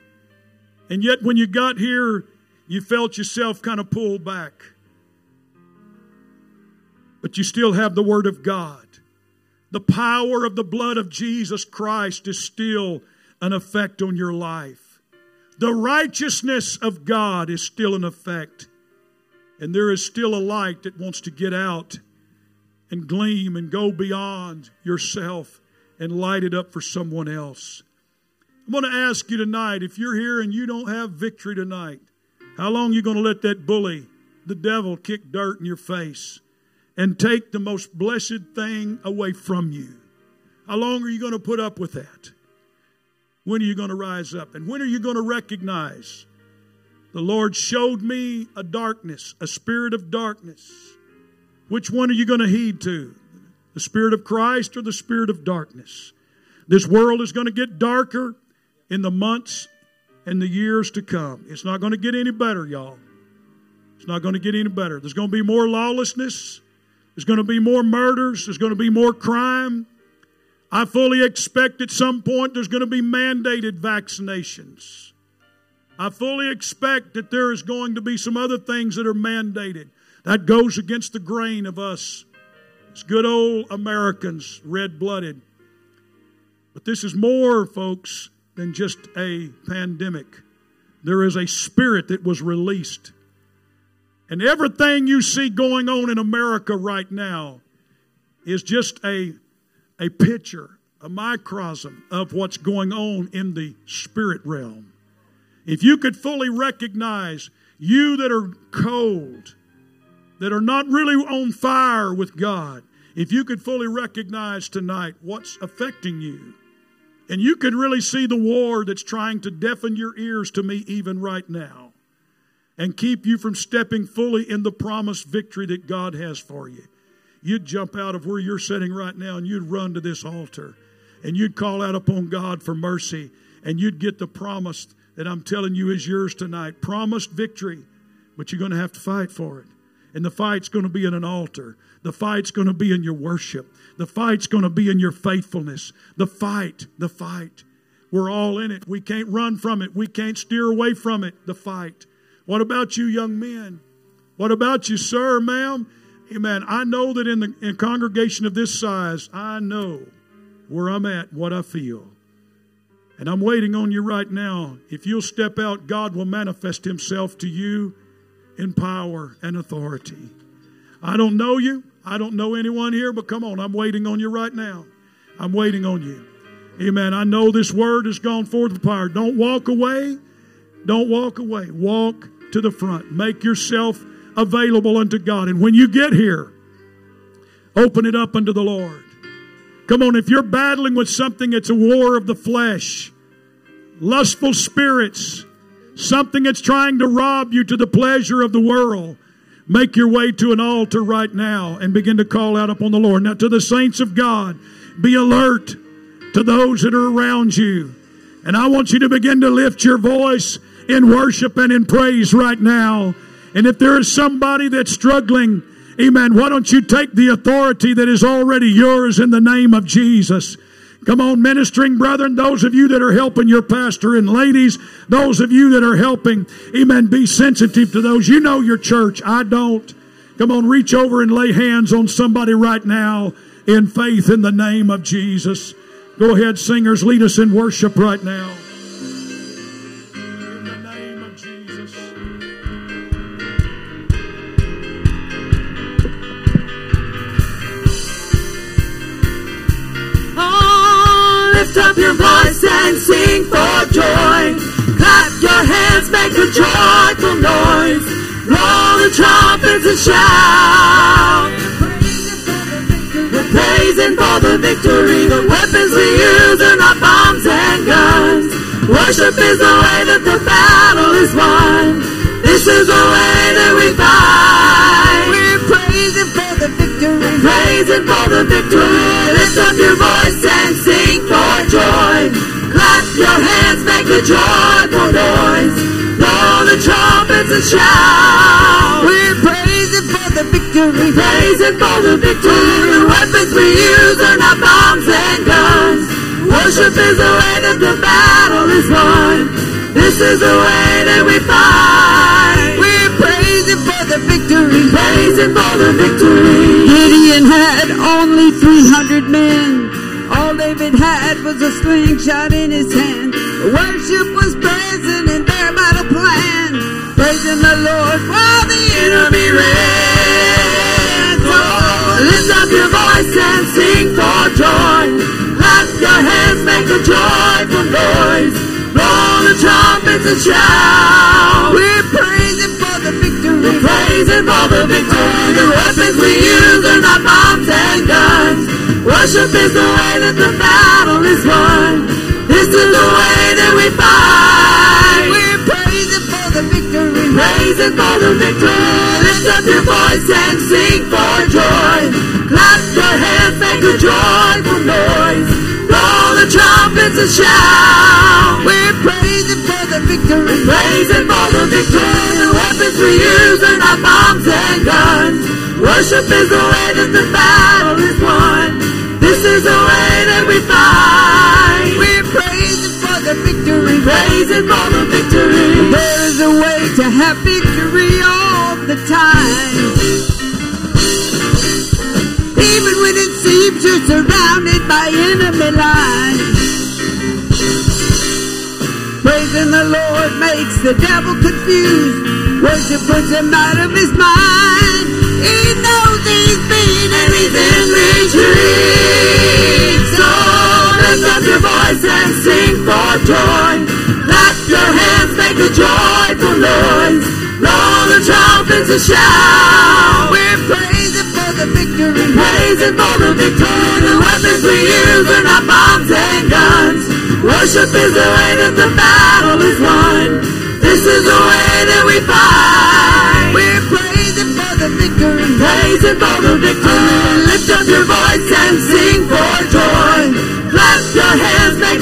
and yet when you got here, you felt yourself kind of pulled back. But you still have the Word of God. The power of the blood of Jesus Christ is still an effect on your life. The righteousness of God is still an effect. And there is still a light that wants to get out and gleam and go beyond yourself and light it up for someone else. I'm going to ask you tonight if you're here and you don't have victory tonight, how long are you going to let that bully, the devil, kick dirt in your face and take the most blessed thing away from you? How long are you going to put up with that? When are you going to rise up? And when are you going to recognize the Lord showed me a darkness, a spirit of darkness? Which one are you going to heed to? The spirit of Christ or the spirit of darkness? This world is going to get darker in the months and the years to come. It's not going to get any better, y'all. It's not going to get any better. There's going to be more lawlessness. There's going to be more murders. There's going to be more crime. I fully expect at some point there's going to be mandated vaccinations. I fully expect that there is going to be some other things that are mandated. That goes against the grain of us. It's good old Americans, red blooded. But this is more, folks, than just a pandemic. There is a spirit that was released. And everything you see going on in America right now is just a a picture, a microcosm of what's going on in the spirit realm. If you could fully recognize you that are cold, that are not really on fire with God, if you could fully recognize tonight what's affecting you, and you could really see the war that's trying to deafen your ears to me even right now and keep you from stepping fully in the promised victory that God has for you you'd jump out of where you're sitting right now and you'd run to this altar and you'd call out upon God for mercy and you'd get the promise that I'm telling you is yours tonight. Promised victory, but you're going to have to fight for it. And the fight's going to be in an altar. The fight's going to be in your worship. The fight's going to be in your faithfulness. The fight, the fight. We're all in it. We can't run from it. We can't steer away from it. The fight. What about you, young men? What about you, sir, ma'am? Amen. I know that in the in congregation of this size, I know where I'm at, what I feel. And I'm waiting on you right now. If you'll step out, God will manifest Himself to you in power and authority. I don't know you. I don't know anyone here, but come on, I'm waiting on you right now. I'm waiting on you. Amen. I know this word has gone forth with power. Don't walk away. Don't walk away. Walk to the front. Make yourself available unto God. And when you get here, open it up unto the Lord. Come on, if you're battling with something, it's a war of the flesh, lustful spirits, something that's trying to rob you to the pleasure of the world. Make your way to an altar right now and begin to call out upon the Lord. Now, to the saints of God, be alert to those that are around you. And I want you to begin to lift your voice in worship and in praise right now. And if there is somebody that's struggling, amen, why don't you take the authority that is already yours in the name of Jesus? Come on, ministering brethren, those of you that are helping your pastor, and ladies, those of you that are helping, amen, be sensitive to those. You know your church. I don't. Come on, reach over and lay hands on somebody right now in faith in the name of Jesus. Go ahead, singers, lead us in worship right now. Up your voice and sing for joy. Clap your hands, make a joyful noise. Blow the trumpets and shout. We're praising for the victory. The weapons we use are not bombs and guns. Worship is the way that the battle is won. This is the way that we fight. We're praising for the victory. Praising for and shout. We're praising for the victory. Praising for the victory. The weapons we use are not bombs and guns. Worship is the way that the battle is won. This is the way that we fight. We're praising for the victory. Praising for the victory. Gideon had only 300 men. All David had was a slingshot in his hand. Worship was present in their battle plan. Praising the Lord while the enemy ran. So lift up your voice and sing for joy. Clap your hands, make a joyful noise. Blow the trumpets and shout. We're praising for the victory. We're praising for the victory. The weapons we use are not bombs and guns. Worship is the way that the battle is won. This is the way that we fight. Praising for the victory. Lift up your voice and sing for joy. Clap your hands, make a joyful noise. Blow the trumpets and shout. We're praising for the victory. Praising for the victory. The weapons we use are not bombs and guns. Worship is the way that the battle is won. This is the way that we fight. We're praising for the victory. Praising for the victory. There is a way to have victory all the time. Even when it seems you're surrounded by enemy lines. Praising the Lord makes the devil confused. Worship puts him out of his mind. He knows he's he's in retreat. So lift up your voice and sing for joy. Make a joyful noise. Blow the trumpets and shout. We're praising for the victory. Praising for the victory. The weapons we use are not bombs and guns. Worship is the way that the battle is won. This is the way that we fight. We're praising for the victory. Praising for the victory. Lift up your voice and sing for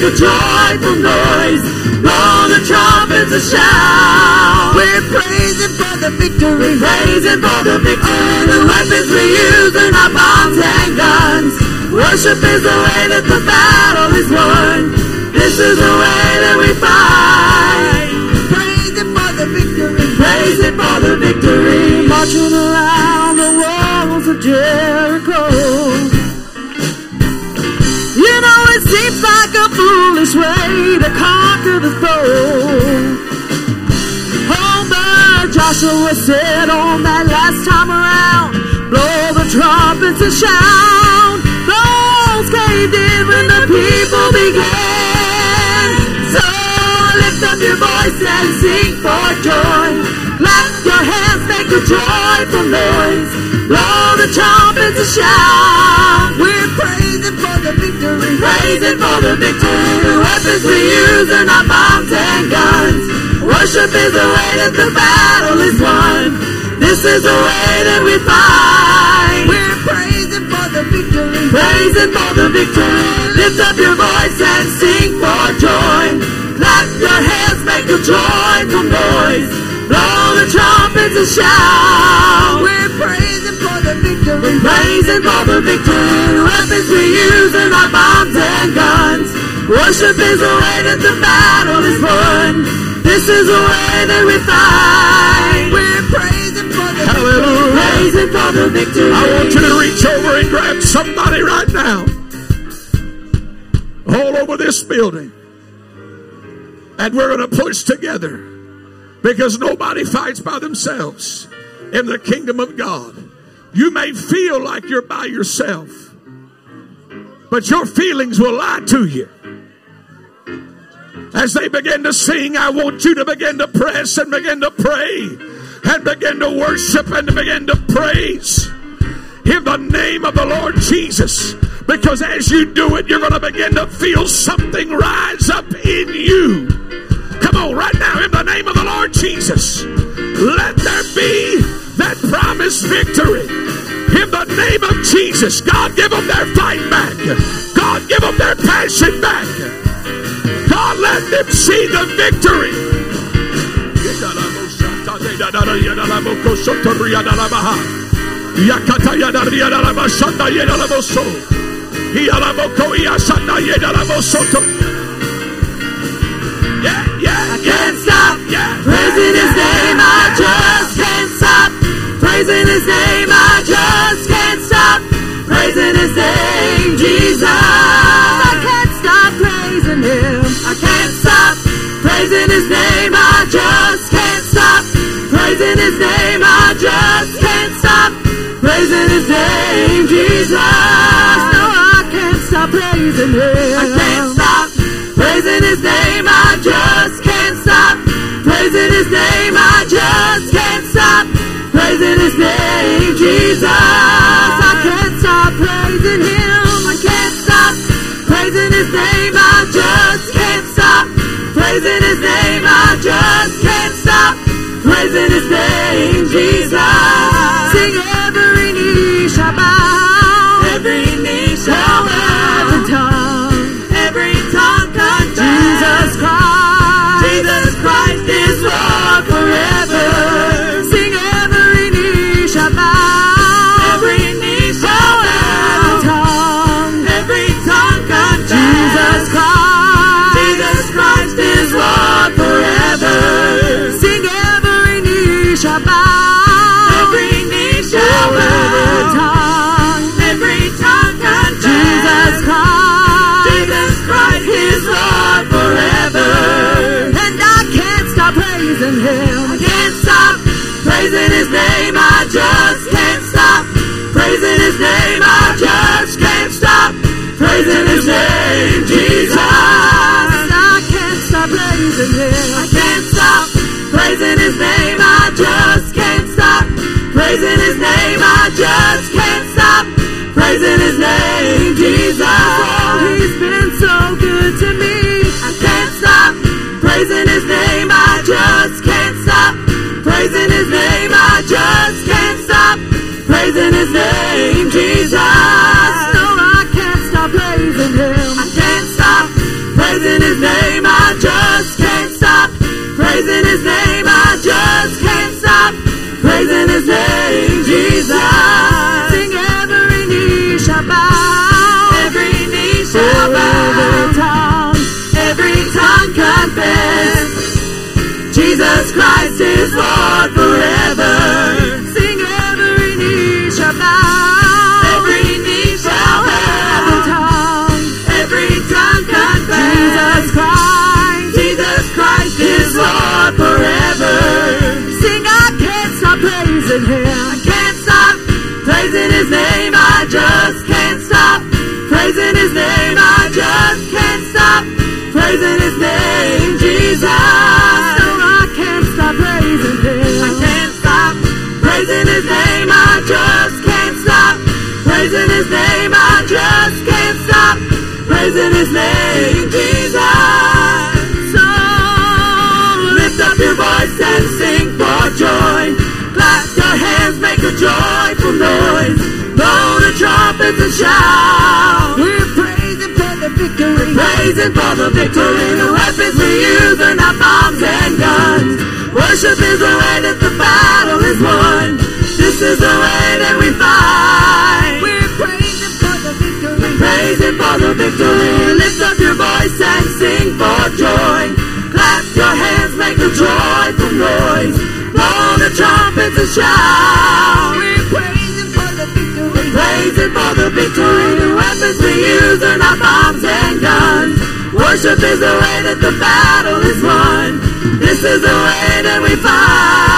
make a joyful noise. Blow the trumpets and shout. We're praising for the victory. Praising for the victory. The weapons we use are not bombs and guns. Worship is the way that the battle is won. This is the way that we fight. Praising for the victory. Praising for the victory. Marching the foe. Oh, but Joshua said on that last time around, blow the trumpets and shout. Those caved in when the people began. So lift up your voice and sing for joy. Clap your hands, make a joyful noise. Blow the trumpets and shout. Praising for the victory. The weapons we use are not bombs and guns. Worship is the way that the battle is won. This is the way that we fight. We're praising for the victory. Praising for the victory. Lift up your voice and sing for joy. Clap your hands, make a joyful noise. Blow the trumpets and shout. We're praising for the victory. Praising for the victory. Worship is the way that the battle is won. This is the way that we fight. We're praising for the Hallelujah. Praising for the victory. I want you to reach over and grab somebody right now. All over this building. And we're going to push together. Because nobody fights by themselves in the kingdom of God. You may feel like you're by yourself. But your feelings will lie to you. As they begin to sing, I want you to begin to press and begin to pray and begin to worship and to begin to praise in the name of the Lord Jesus. Because as you do it, you're going to begin to feel something rise up in you. Come on, right now, in the name of the Lord Jesus, let there be that promised victory. In the name of Jesus, God, give them their fight back. God, give them their passion back. God, let them see the victory. I can't stop praising His name. I just can't stop praising His name. I just can't stop praising His name, Jesus. I can't stop praising Him. Praising His name. I just can't stop praising His name. I just can't stop praising His name, Jesus. No, I can't stop praising Him. Praising His name, Jesus. Sing every knee shall bow, every knee shall just can't stop praising His name. I just can't stop praising His name, Jesus. I can't stop praising Him. I can't stop praising His name. I just can't stop praising His name. I just can't stop praising His name, Jesus. Oh, He's been so good to me. I can't stop praising His name. I just can't stop praising His name. I just can't stop praising His name, Jesus. No, I can't stop praising Him. I can't stop praising His name. I just praising Him. I can't stop praising His name. I just can't stop praising His name. I just can't stop praising His name, Jesus. No, I can't stop praising Him. I can't stop praising His name. I just can't stop praising His name. I just can't stop praising His name, Jesus. Joyful noise. Blow the trumpets and shout. We're praising for the victory. We're Praising for the victory. The weapons we use are not bombs and guns. Worship is the way that the battle is won. This is the way that we fight. We're praising for the victory. We're Praising for the victory. Lift up your voice and sing for joy. Clap your hands, make a joyful noise. Blow the trumpets and shout. We're praising for the victory. We're praising for the victory. The weapons we use are not bombs and guns. Worship is the way that the battle is won. This is the way that we fight.